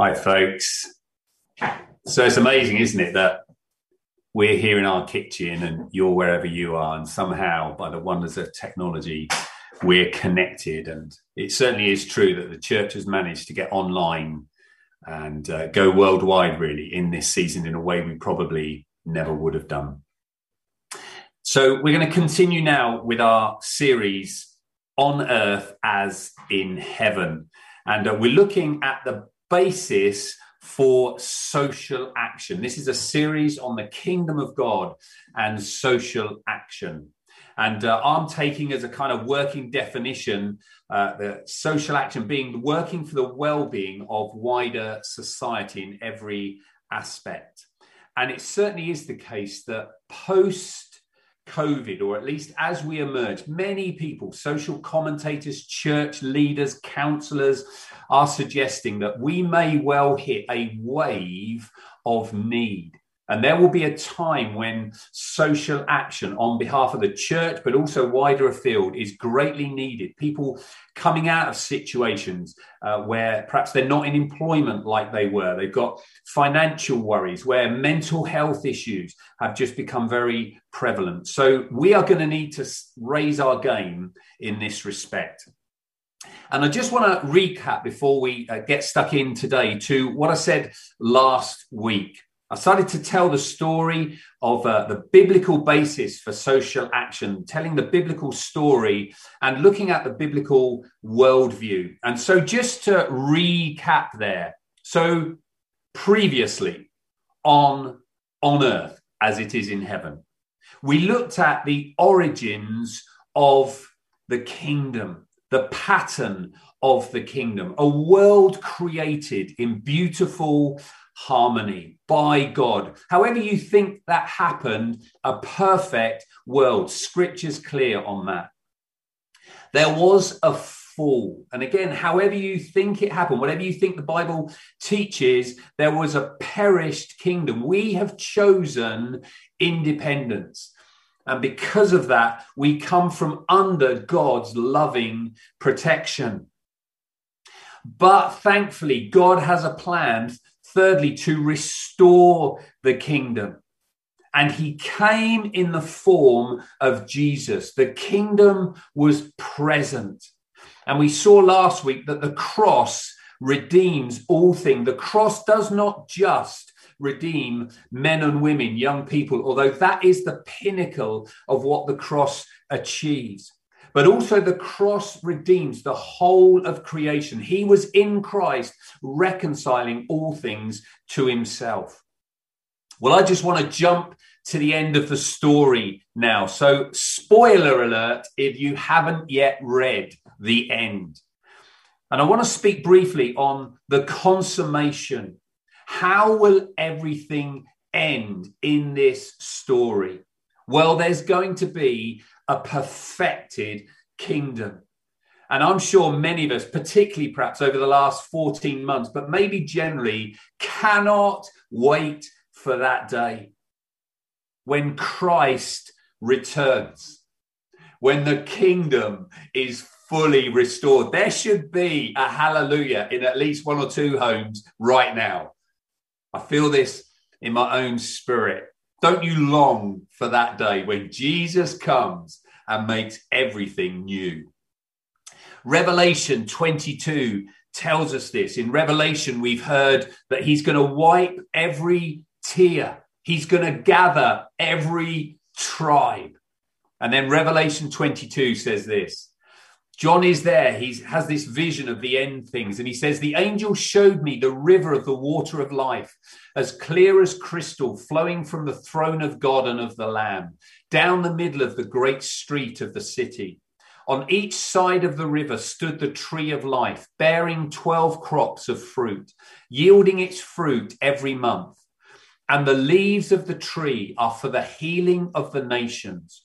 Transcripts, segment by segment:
Hi, folks. So it's amazing, isn't it, that we're here in our kitchen and you're wherever you are, and somehow, by the wonders of technology, we're connected. And it certainly is true that the church has managed to get online and uh, go worldwide, really, in this season in a way we probably never would have done. So we're going to continue now with our series on earth as in heaven. And uh, we're looking at the basis for social action. This is a series on the kingdom of God and social action. And uh, I'm taking as a kind of working definition uh, the social action being working for the well being of wider society in every aspect. And it certainly is the case that post COVID, or at least as we emerge, many people, social commentators, church leaders, counselors, are suggesting that we may well hit a wave of need and there will be a time when social action on behalf of the church, but also wider afield, is greatly needed. People coming out of situations uh, where perhaps they're not in employment like they were, they've got financial worries, where mental health issues have just become very prevalent. So we are going to need to raise our game in this respect. And I just want to recap before we uh, get stuck in today to what I said last week. I started to tell the story of uh, the biblical basis for social action, telling the biblical story and looking at the biblical worldview. And so, just to recap there, so previously on, on earth as it is in heaven, we looked at the origins of the kingdom, the pattern of the kingdom, a world created in beautiful harmony by God. However, you think that happened, a perfect world. Scripture's clear on that. There was a fall. And again, however you think it happened, whatever you think the Bible teaches, there was a perished kingdom. We have chosen independence. And because of that, we come from under God's loving protection. But thankfully, God has a plan Thirdly, to restore the kingdom. And he came in the form of Jesus. The kingdom was present. And we saw last week that the cross redeems all things. The cross does not just redeem men and women, young people, although that is the pinnacle of what the cross achieves but also the cross redeems the whole of creation. He was in Christ reconciling all things to himself. Well, I just want to jump to the end of the story now. So, spoiler alert if you haven't yet read the end. And I want to speak briefly on the consummation. How will everything end in this story? Well, there's going to be a perfected kingdom. And I'm sure many of us, particularly perhaps over the last 14 months, but maybe generally, cannot wait for that day when Christ returns, when the kingdom is fully restored. There should be a hallelujah in at least one or two homes right now. I feel this in my own spirit. Don't you long for that day when Jesus comes and makes everything new? Revelation 22 tells us this. In Revelation, we've heard that he's going to wipe every tear, he's going to gather every tribe. And then Revelation 22 says this John is there. He has this vision of the end things. And he says, The angel showed me the river of the water of life, as clear as crystal, flowing from the throne of God and of the Lamb, down the middle of the great street of the city. On each side of the river stood the tree of life, bearing 12 crops of fruit, yielding its fruit every month. And the leaves of the tree are for the healing of the nations.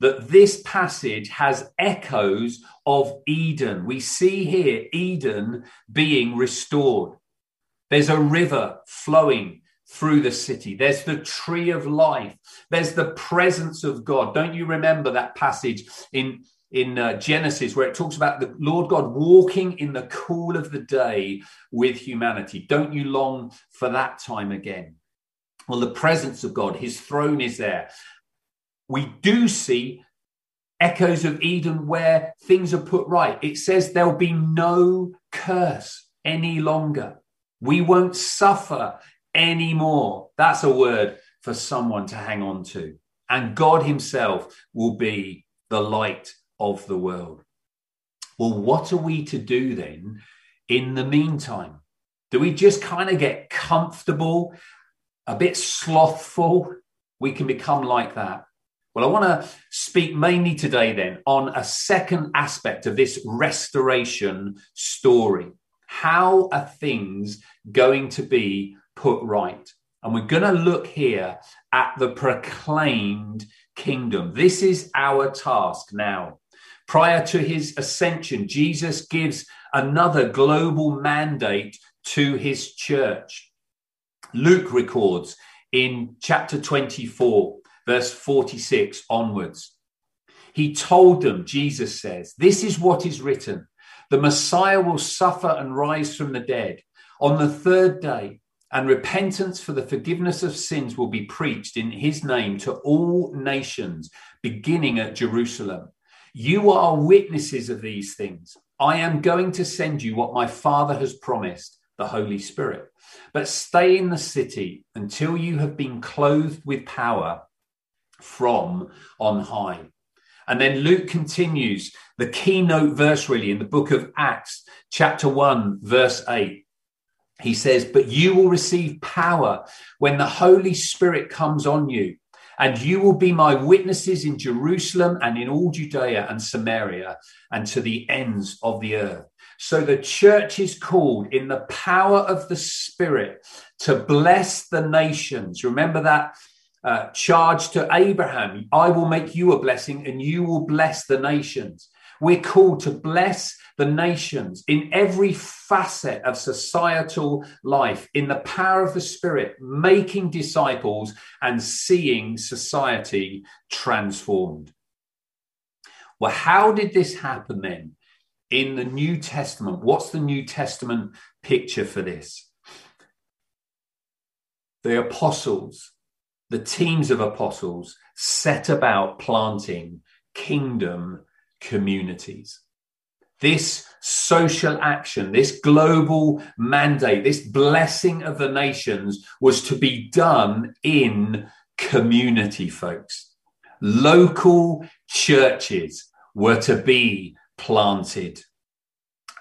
that this passage has echoes of Eden. We see here Eden being restored. There's a river flowing through the city. There's the tree of life. There's the presence of God. Don't you remember that passage in in uh, Genesis where it talks about the Lord God walking in the cool of the day with humanity? Don't you long for that time again? Well, the presence of God, his throne is there. We do see echoes of Eden where things are put right. It says there'll be no curse any longer. We won't suffer anymore. That's a word for someone to hang on to. And God Himself will be the light of the world. Well, what are we to do then in the meantime? Do we just kind of get comfortable, a bit slothful? We can become like that. Well, I want to speak mainly today then on a second aspect of this restoration story. How are things going to be put right? And we're going to look here at the proclaimed kingdom. This is our task now. Prior to his ascension, Jesus gives another global mandate to his church. Luke records in chapter 24, verse 46 onwards. He told them, Jesus says, This is what is written the Messiah will suffer and rise from the dead on the third day, and repentance for the forgiveness of sins will be preached in his name to all nations, beginning at Jerusalem. You are witnesses of these things. I am going to send you what my Father has promised, the Holy Spirit. But stay in the city until you have been clothed with power from on high. And then Luke continues the keynote verse, really, in the book of Acts, chapter 1, verse 8. He says, But you will receive power when the Holy Spirit comes on you and you will be my witnesses in Jerusalem and in all Judea and Samaria and to the ends of the earth. So the church is called in the power of the Spirit to bless the nations. Remember that uh, charge to Abraham I will make you a blessing and you will bless the nations. We're called to bless the nations in every facet of societal life, in the power of the Spirit, making disciples and seeing society transformed. Well, how did this happen then in the New Testament? What's the New Testament picture for this? The apostles, the teams of apostles, set about planting kingdom communities. This social action, this global mandate, this blessing of the nations was to be done in community, folks. Local churches were to be planted.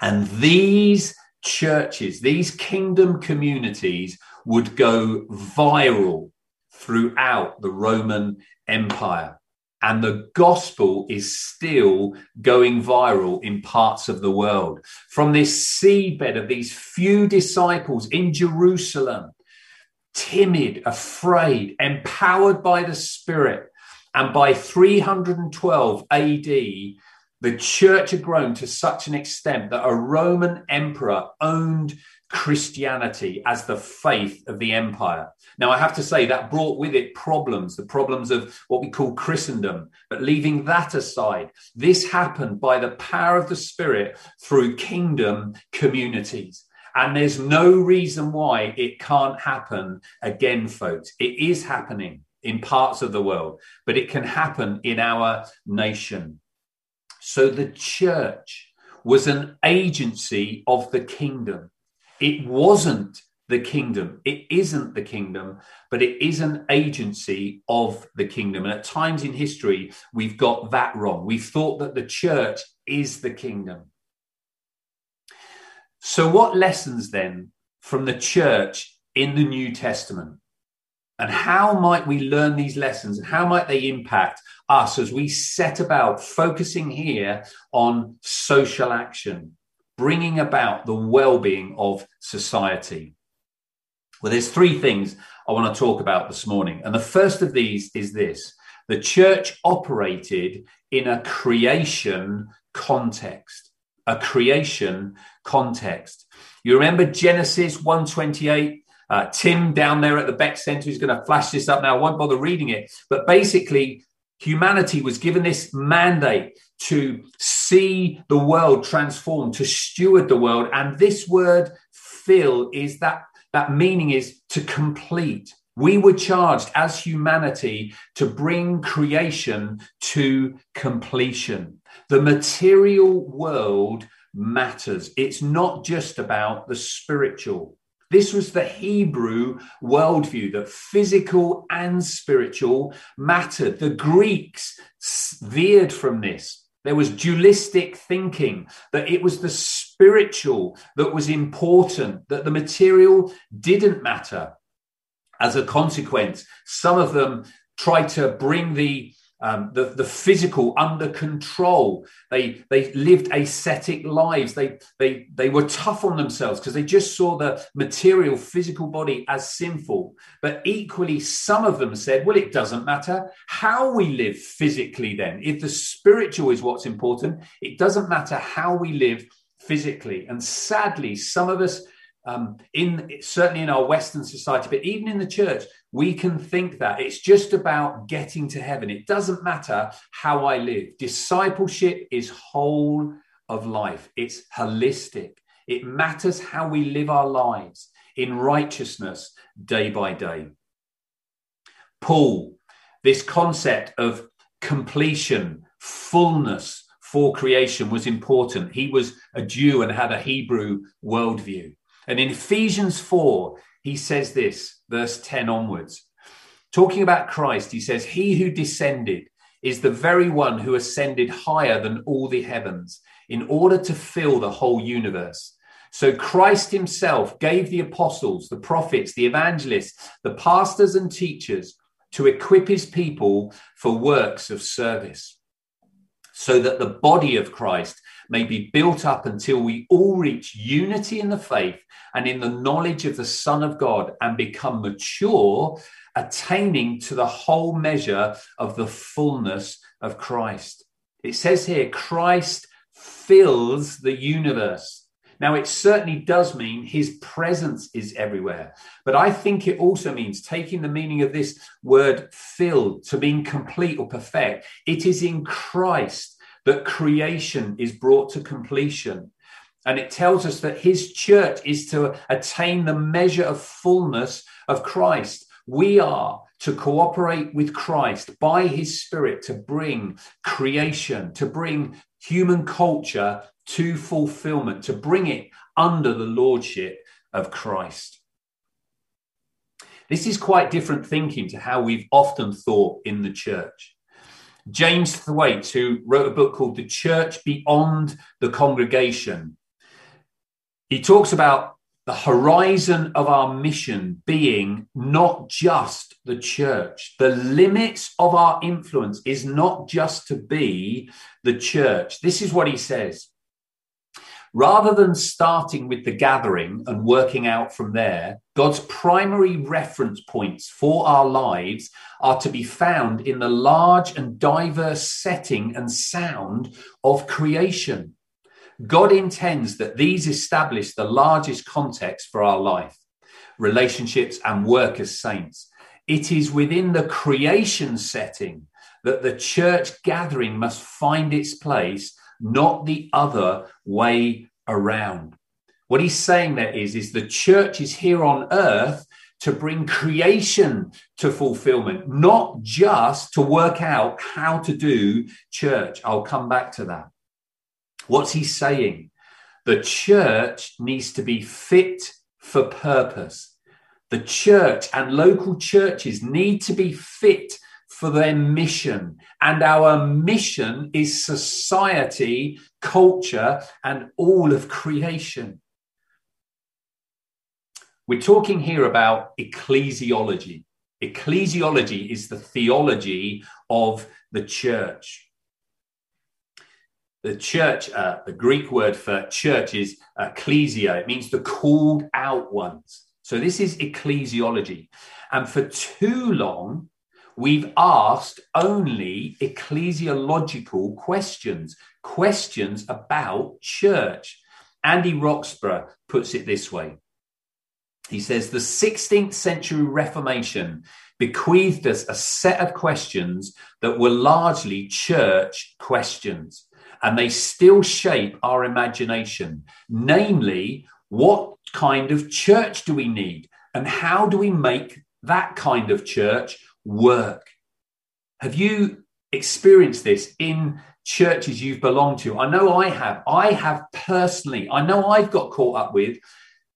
And these churches, these kingdom communities would go viral throughout the Roman Empire and the gospel is still going viral in parts of the world. From this seedbed of these few disciples in Jerusalem, timid, afraid, empowered by the Spirit, and by 312 AD, the church had grown to such an extent that a Roman emperor owned Christianity as the faith of the empire. Now, I have to say that brought with it problems, the problems of what we call Christendom. But leaving that aside, this happened by the power of the Spirit through kingdom communities. And there's no reason why it can't happen again, folks. It is happening in parts of the world, but it can happen in our nation. So the church was an agency of the kingdom. It wasn't the kingdom. It isn't the kingdom, but it is an agency of the kingdom. And at times in history, we've got that wrong. We've thought that the church is the kingdom. So, what lessons then from the church in the New Testament? And how might we learn these lessons and how might they impact us as we set about focusing here on social action, bringing about the well being of society? Well, there's three things I want to talk about this morning. And the first of these is this the church operated in a creation context, a creation context. You remember Genesis 128? Uh, Tim down there at the Beck Center is going to flash this up now. I won't bother reading it. But basically, humanity was given this mandate to see the world transform, to steward the world. And this word fill is that that meaning is to complete. We were charged as humanity to bring creation to completion. The material world matters. It's not just about the spiritual. This was the Hebrew worldview that physical and spiritual mattered. The Greeks veered from this. There was dualistic thinking that it was the spiritual that was important, that the material didn't matter. As a consequence, some of them tried to bring the um, the, the physical under control. They they lived ascetic lives. They they they were tough on themselves because they just saw the material physical body as sinful. But equally, some of them said, "Well, it doesn't matter how we live physically. Then, if the spiritual is what's important, it doesn't matter how we live physically." And sadly, some of us um, in certainly in our Western society, but even in the church, we can think that it's just about getting to heaven. It doesn't matter how I live. Discipleship is whole of life. It's holistic. It matters how we live our lives in righteousness day by day. Paul, this concept of completion, fullness for creation was important. He was a Jew and had a Hebrew worldview. And in Ephesians 4, he says this, verse 10 onwards. Talking about Christ, he says, He who descended is the very one who ascended higher than all the heavens in order to fill the whole universe. So Christ himself gave the apostles, the prophets, the evangelists, the pastors and teachers to equip his people for works of service so that the body of Christ may be built up until we all reach unity in the faith and in the knowledge of the Son of God and become mature, attaining to the whole measure of the fullness of Christ. It says here, Christ fills the universe. Now, it certainly does mean his presence is everywhere, but I think it also means taking the meaning of this word filled to being complete or perfect. It is in Christ that creation is brought to completion. And it tells us that his church is to attain the measure of fullness of Christ. We are to cooperate with Christ by his spirit to bring creation, to bring human culture to fulfillment, to bring it under the lordship of Christ. This is quite different thinking to how we've often thought in the church. James Thwaites, who wrote a book called The Church Beyond the Congregation, he talks about the horizon of our mission being not just the church. The limits of our influence is not just to be the church. This is what he says. Rather than starting with the gathering and working out from there, God's primary reference points for our lives are to be found in the large and diverse setting and sound of creation. God intends that these establish the largest context for our life, relationships, and work as saints. It is within the creation setting that the church gathering must find its place not the other way around. What he's saying there is, is the church is here on earth to bring creation to fulfillment, not just to work out how to do church. I'll come back to that. What's he saying? The church needs to be fit for purpose. The church and local churches need to be fit for their mission. And our mission is society, culture, and all of creation. We're talking here about ecclesiology. Ecclesiology is the theology of the church. The church, uh, the Greek word for church is ecclesia. It means the called out ones. So this is ecclesiology. And for too long, we've asked only ecclesiological questions, questions about church. Andy Roxburgh puts it this way. He says the 16th century Reformation bequeathed us a set of questions that were largely church questions, and they still shape our imagination. Namely, what kind of church do we need, and how do we make that kind of church work? Have you experienced this in churches you've belonged to? I know I have. I have personally, I know I've got caught up with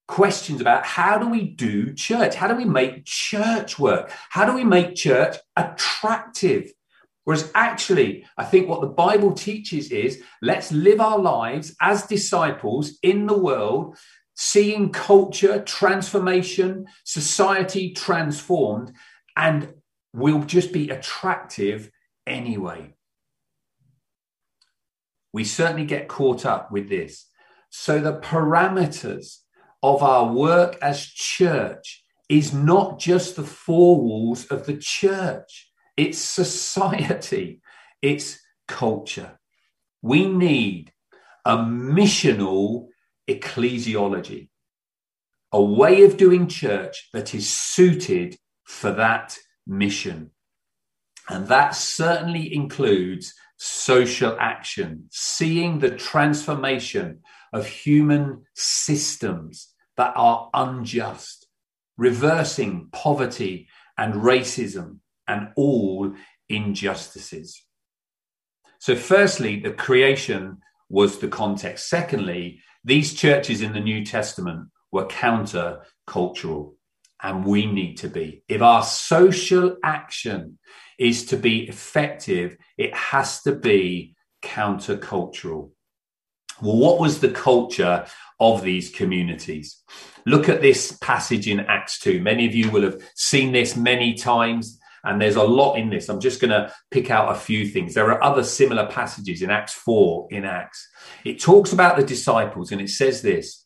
questions about how do we do church? How do we make church work? How do we make church attractive? Whereas actually, I think what the Bible teaches is let's live our lives as disciples in the world, seeing culture transformation, society transformed, and we'll just be attractive anyway. We certainly get caught up with this. So the parameters of our work as church is not just the four walls of the church, it's society, it's culture. We need a missional ecclesiology, a way of doing church that is suited for that mission. And that certainly includes social action, seeing the transformation of human systems that are unjust, reversing poverty and racism and all injustices. So, firstly, the creation was the context. Secondly, these churches in the New Testament were counter cultural, and we need to be. If our social action is to be effective, it has to be countercultural. Well, what was the culture of these communities? Look at this passage in Acts 2. Many of you will have seen this many times, and there's a lot in this. I'm just going to pick out a few things. There are other similar passages in Acts 4 in Acts. It talks about the disciples, and it says this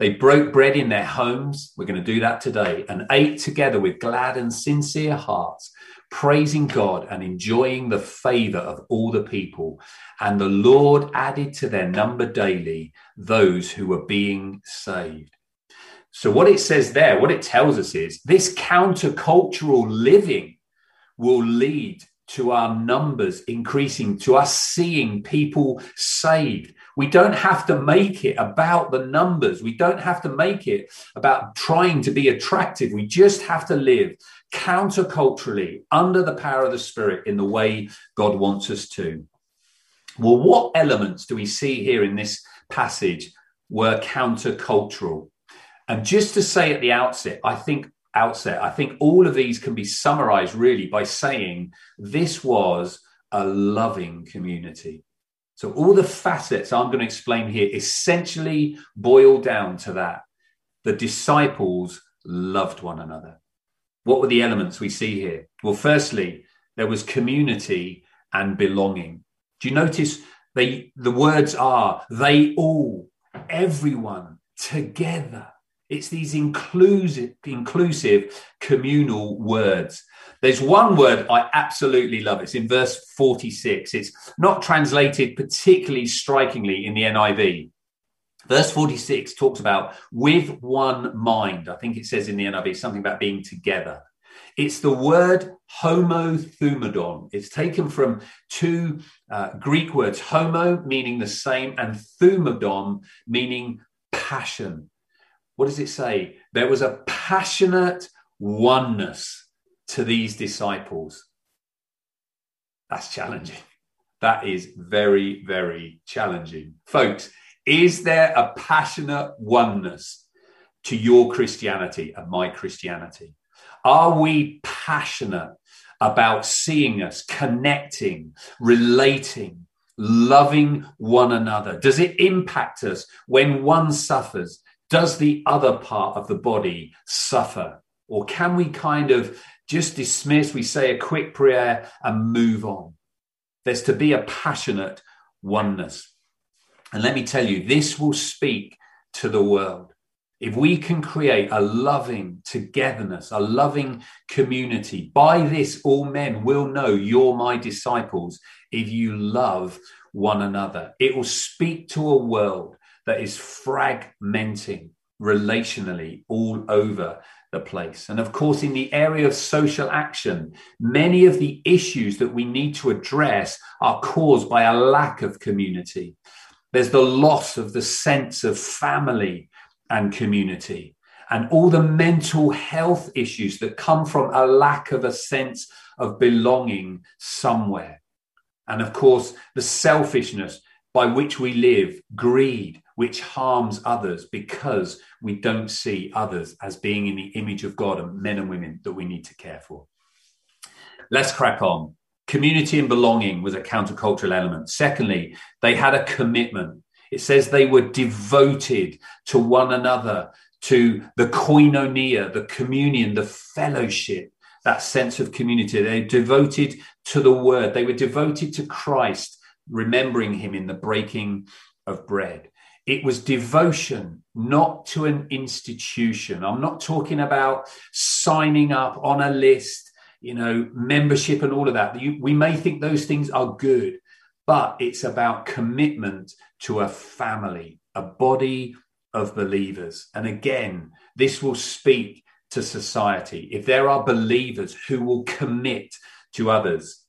They broke bread in their homes. We're going to do that today and ate together with glad and sincere hearts praising God and enjoying the favor of all the people. And the Lord added to their number daily those who were being saved. So, what it says there, what it tells us is this countercultural living will lead to our numbers increasing, to us seeing people saved. We don't have to make it about the numbers. We don't have to make it about trying to be attractive. We just have to live counterculturally under the power of the Spirit in the way God wants us to. Well, what elements do we see here in this passage were countercultural? And just to say at the outset, I think outset, I think all of these can be summarized really by saying this was a loving community. So all the facets I'm going to explain here essentially boil down to that. The disciples loved one another. What were the elements we see here? Well, firstly, there was community and belonging. Do you notice they the words are they all, everyone together. It's these inclusive, inclusive communal words. There's one word I absolutely love. It's in verse 46. It's not translated particularly strikingly in the NIV. Verse 46 talks about with one mind. I think it says in the NIV something about being together. It's the word homothumadon. It's taken from two uh, Greek words, homo meaning the same, and thumadon meaning passion. What does it say? There was a passionate oneness to these disciples. That's challenging. That is very, very challenging. Folks, is there a passionate oneness to your Christianity and my Christianity? Are we passionate about seeing us connecting, relating, loving one another? Does it impact us when one suffers? Does the other part of the body suffer? Or can we kind of just dismiss, we say a quick prayer and move on? There's to be a passionate oneness. And let me tell you, this will speak to the world. If we can create a loving togetherness, a loving community, by this all men will know you're my disciples if you love one another. It will speak to a world that is fragmenting relationally all over the place. And of course, in the area of social action, many of the issues that we need to address are caused by a lack of community. There's the loss of the sense of family and community, and all the mental health issues that come from a lack of a sense of belonging somewhere. And of course, the selfishness by which we live, greed, which harms others because we don't see others as being in the image of God and men and women that we need to care for. Let's crack on. Community and belonging was a countercultural element. Secondly, they had a commitment. It says they were devoted to one another, to the koinonia, the communion, the fellowship, that sense of community. They devoted to the word. They were devoted to Christ, remembering him in the breaking of bread. It was devotion, not to an institution. I'm not talking about signing up on a list, you know, membership and all of that. You, we may think those things are good, but it's about commitment to a family, a body of believers. And again, this will speak to society. If there are believers who will commit to others,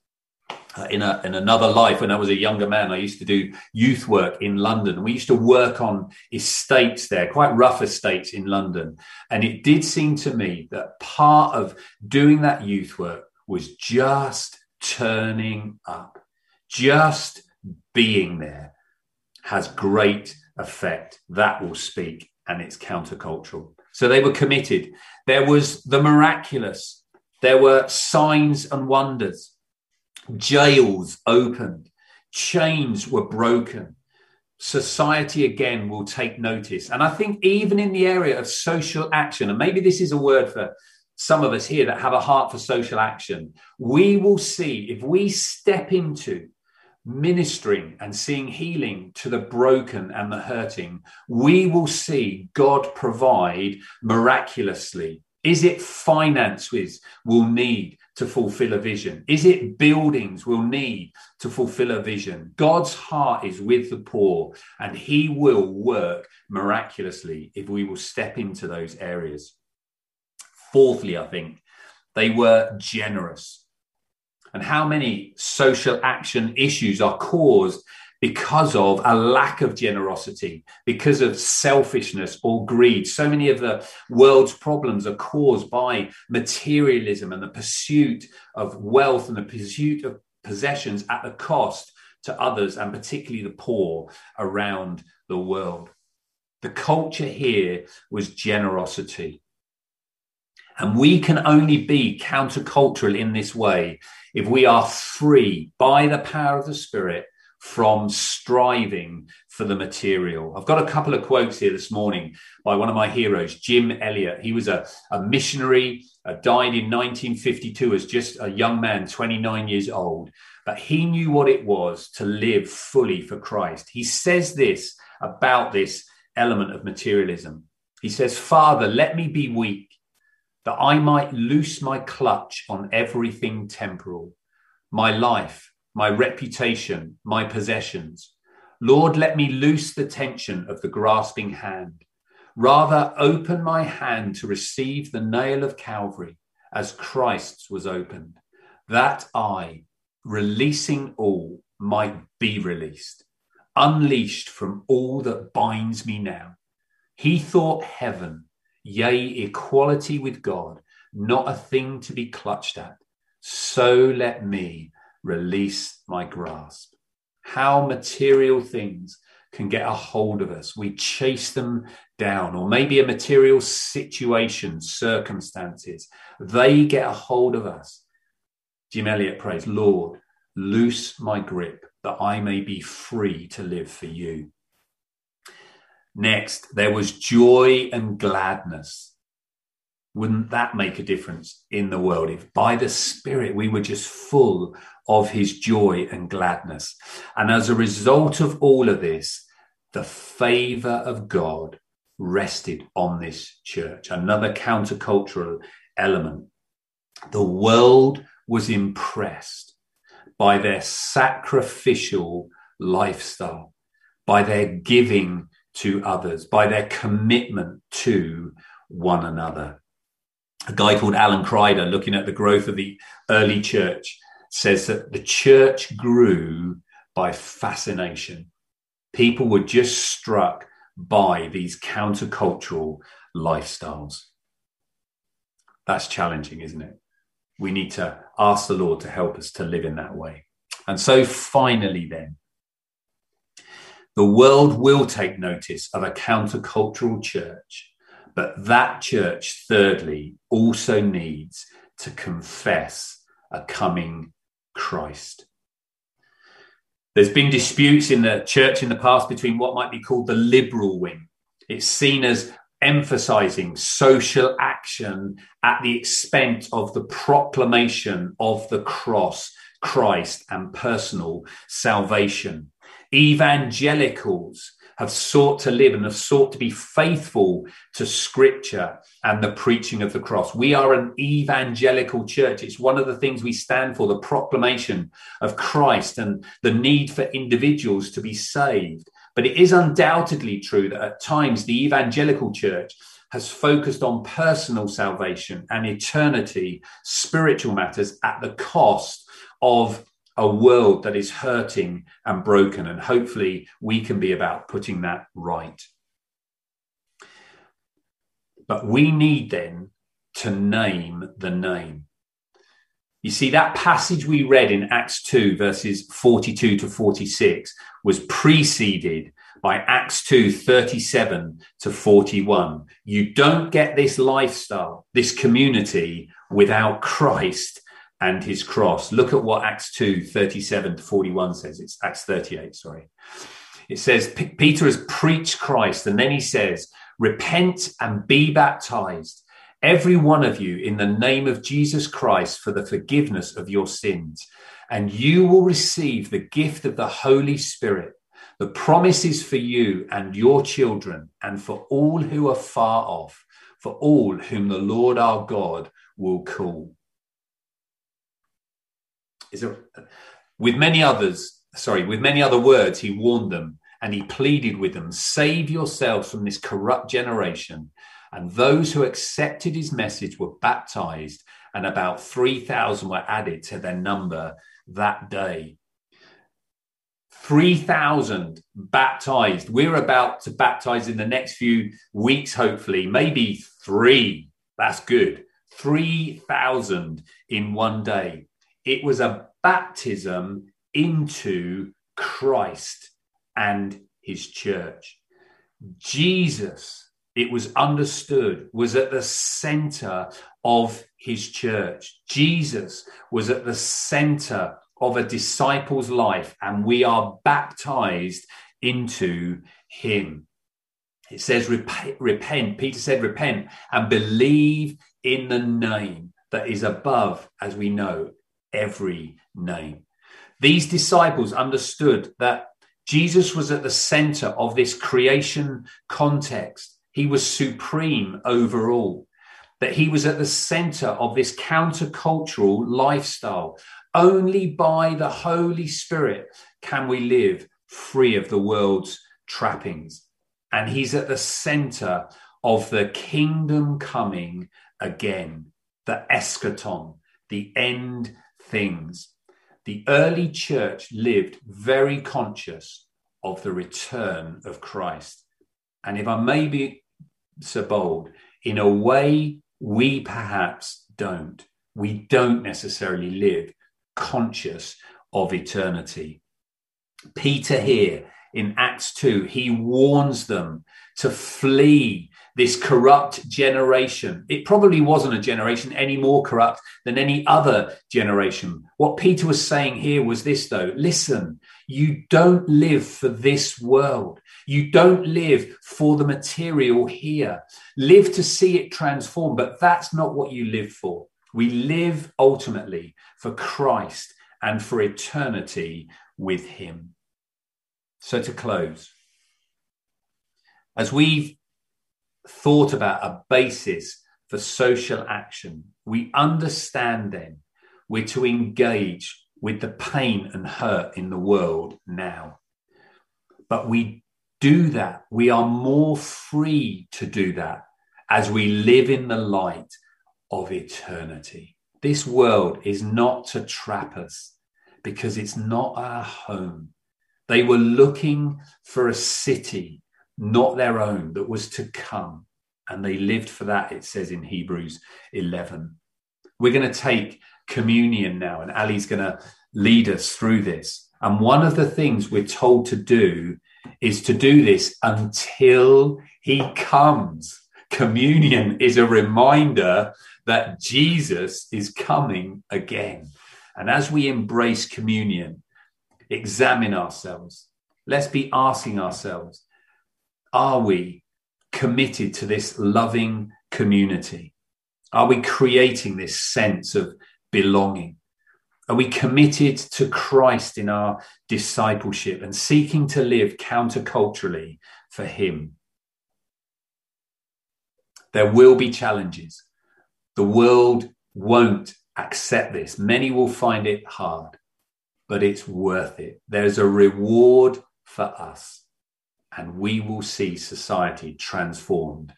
uh, in, a, in another life when I was a younger man, I used to do youth work in London. We used to work on estates there, quite rough estates in London. And it did seem to me that part of doing that youth work was just turning up, just being there has great effect. That will speak, and it's countercultural. So they were committed. There was the miraculous, there were signs and wonders jails opened, chains were broken. Society again will take notice. And I think, even in the area of social action, and maybe this is a word for some of us here that have a heart for social action, we will see if we step into ministering and seeing healing to the broken and the hurting, we will see God provide miraculously. Is it finances we'll need? to fulfill a vision? Is it buildings we'll need to fulfill a vision? God's heart is with the poor, and He will work miraculously if we will step into those areas. Fourthly, I think they were generous. And how many social action issues are caused because of a lack of generosity, because of selfishness or greed. So many of the world's problems are caused by materialism and the pursuit of wealth and the pursuit of possessions at the cost to others and particularly the poor around the world. The culture here was generosity. And we can only be countercultural in this way if we are free by the power of the Spirit from striving for the material. I've got a couple of quotes here this morning by one of my heroes, Jim Elliot. He was a, a missionary, uh, died in 1952 as just a young man, 29 years old, but he knew what it was to live fully for Christ. He says this about this element of materialism. He says, Father, let me be weak that I might loose my clutch on everything temporal, my life my reputation, my possessions. Lord, let me loose the tension of the grasping hand. Rather, open my hand to receive the nail of Calvary as Christ's was opened, that I, releasing all, might be released, unleashed from all that binds me now. He thought heaven, yea, equality with God, not a thing to be clutched at. So let me release my grasp. How material things can get a hold of us. We chase them down, or maybe a material situation, circumstances, they get a hold of us. Jim Elliot prays, Lord, loose my grip that I may be free to live for you. Next, there was joy and gladness. Wouldn't that make a difference in the world if by the Spirit we were just full of His joy and gladness? And as a result of all of this, the favor of God rested on this church. Another countercultural element. The world was impressed by their sacrificial lifestyle, by their giving to others, by their commitment to one another. A guy called Alan Kreider, looking at the growth of the early church, says that the church grew by fascination. People were just struck by these countercultural lifestyles. That's challenging, isn't it? We need to ask the Lord to help us to live in that way. And so, finally, then, the world will take notice of a countercultural church, but that church, thirdly, also needs to confess a coming Christ. There's been disputes in the church in the past between what might be called the liberal wing. It's seen as emphasizing social action at the expense of the proclamation of the cross, Christ, and personal salvation. Evangelicals have sought to live and have sought to be faithful to scripture and the preaching of the cross. We are an evangelical church. It's one of the things we stand for the proclamation of Christ and the need for individuals to be saved. But it is undoubtedly true that at times the evangelical church has focused on personal salvation and eternity, spiritual matters at the cost of a world that is hurting and broken. And hopefully, we can be about putting that right. But we need then to name the name. You see, that passage we read in Acts 2, verses 42 to 46, was preceded by Acts 2, 37 to 41. You don't get this lifestyle, this community, without Christ and his cross. Look at what Acts 2 37 to 41 says. It's Acts 38, sorry. It says, Peter has preached Christ, and then he says, Repent and be baptized, every one of you, in the name of Jesus Christ for the forgiveness of your sins, and you will receive the gift of the Holy Spirit. The promise is for you and your children, and for all who are far off, for all whom the Lord our God will call is a, with many others, sorry, with many other words, he warned them and he pleaded with them, save yourselves from this corrupt generation. And those who accepted his message were baptized, and about 3,000 were added to their number that day. 3,000 baptized. We're about to baptize in the next few weeks, hopefully, maybe three. That's good. 3,000 in one day. It was a baptism into Christ and his church. Jesus, it was understood, was at the center of his church. Jesus was at the center of a disciple's life, and we are baptized into him. It says, repent. Peter said, repent and believe in the name that is above, as we know, every name. These disciples understood that Jesus was at the center of this creation context. He was supreme over all, that he was at the center of this countercultural lifestyle. Only by the Holy Spirit can we live free of the world's trappings. And he's at the center of the kingdom coming again, the eschaton, the end things. The early church lived very conscious of the return of Christ. And if I may be so bold, in a way, we perhaps don't. We don't necessarily live conscious of eternity. Peter here in Acts 2, he warns them to flee this corrupt generation. It probably wasn't a generation any more corrupt than any other generation. What Peter was saying here was this, though listen, you don't live for this world. You don't live for the material here. Live to see it transform, but that's not what you live for. We live ultimately for Christ and for eternity with Him. So, to close, as we've thought about a basis for social action, we understand then we're to engage with the pain and hurt in the world now. But we do that, we are more free to do that as we live in the light of eternity. This world is not to trap us because it's not our home. They were looking for a city, not their own, that was to come. And they lived for that, it says in Hebrews 11. We're going to take communion now, and Ali's going to lead us through this. And one of the things we're told to do is to do this until he comes. Communion is a reminder that Jesus is coming again. And as we embrace communion, examine ourselves. Let's be asking ourselves are we committed to this loving community? Are we creating this sense of belonging? Are we committed to Christ in our discipleship and seeking to live counterculturally for Him? There will be challenges. The world won't accept this. Many will find it hard, but it's worth it. There's a reward for us, and we will see society transformed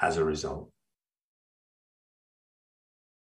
as a result.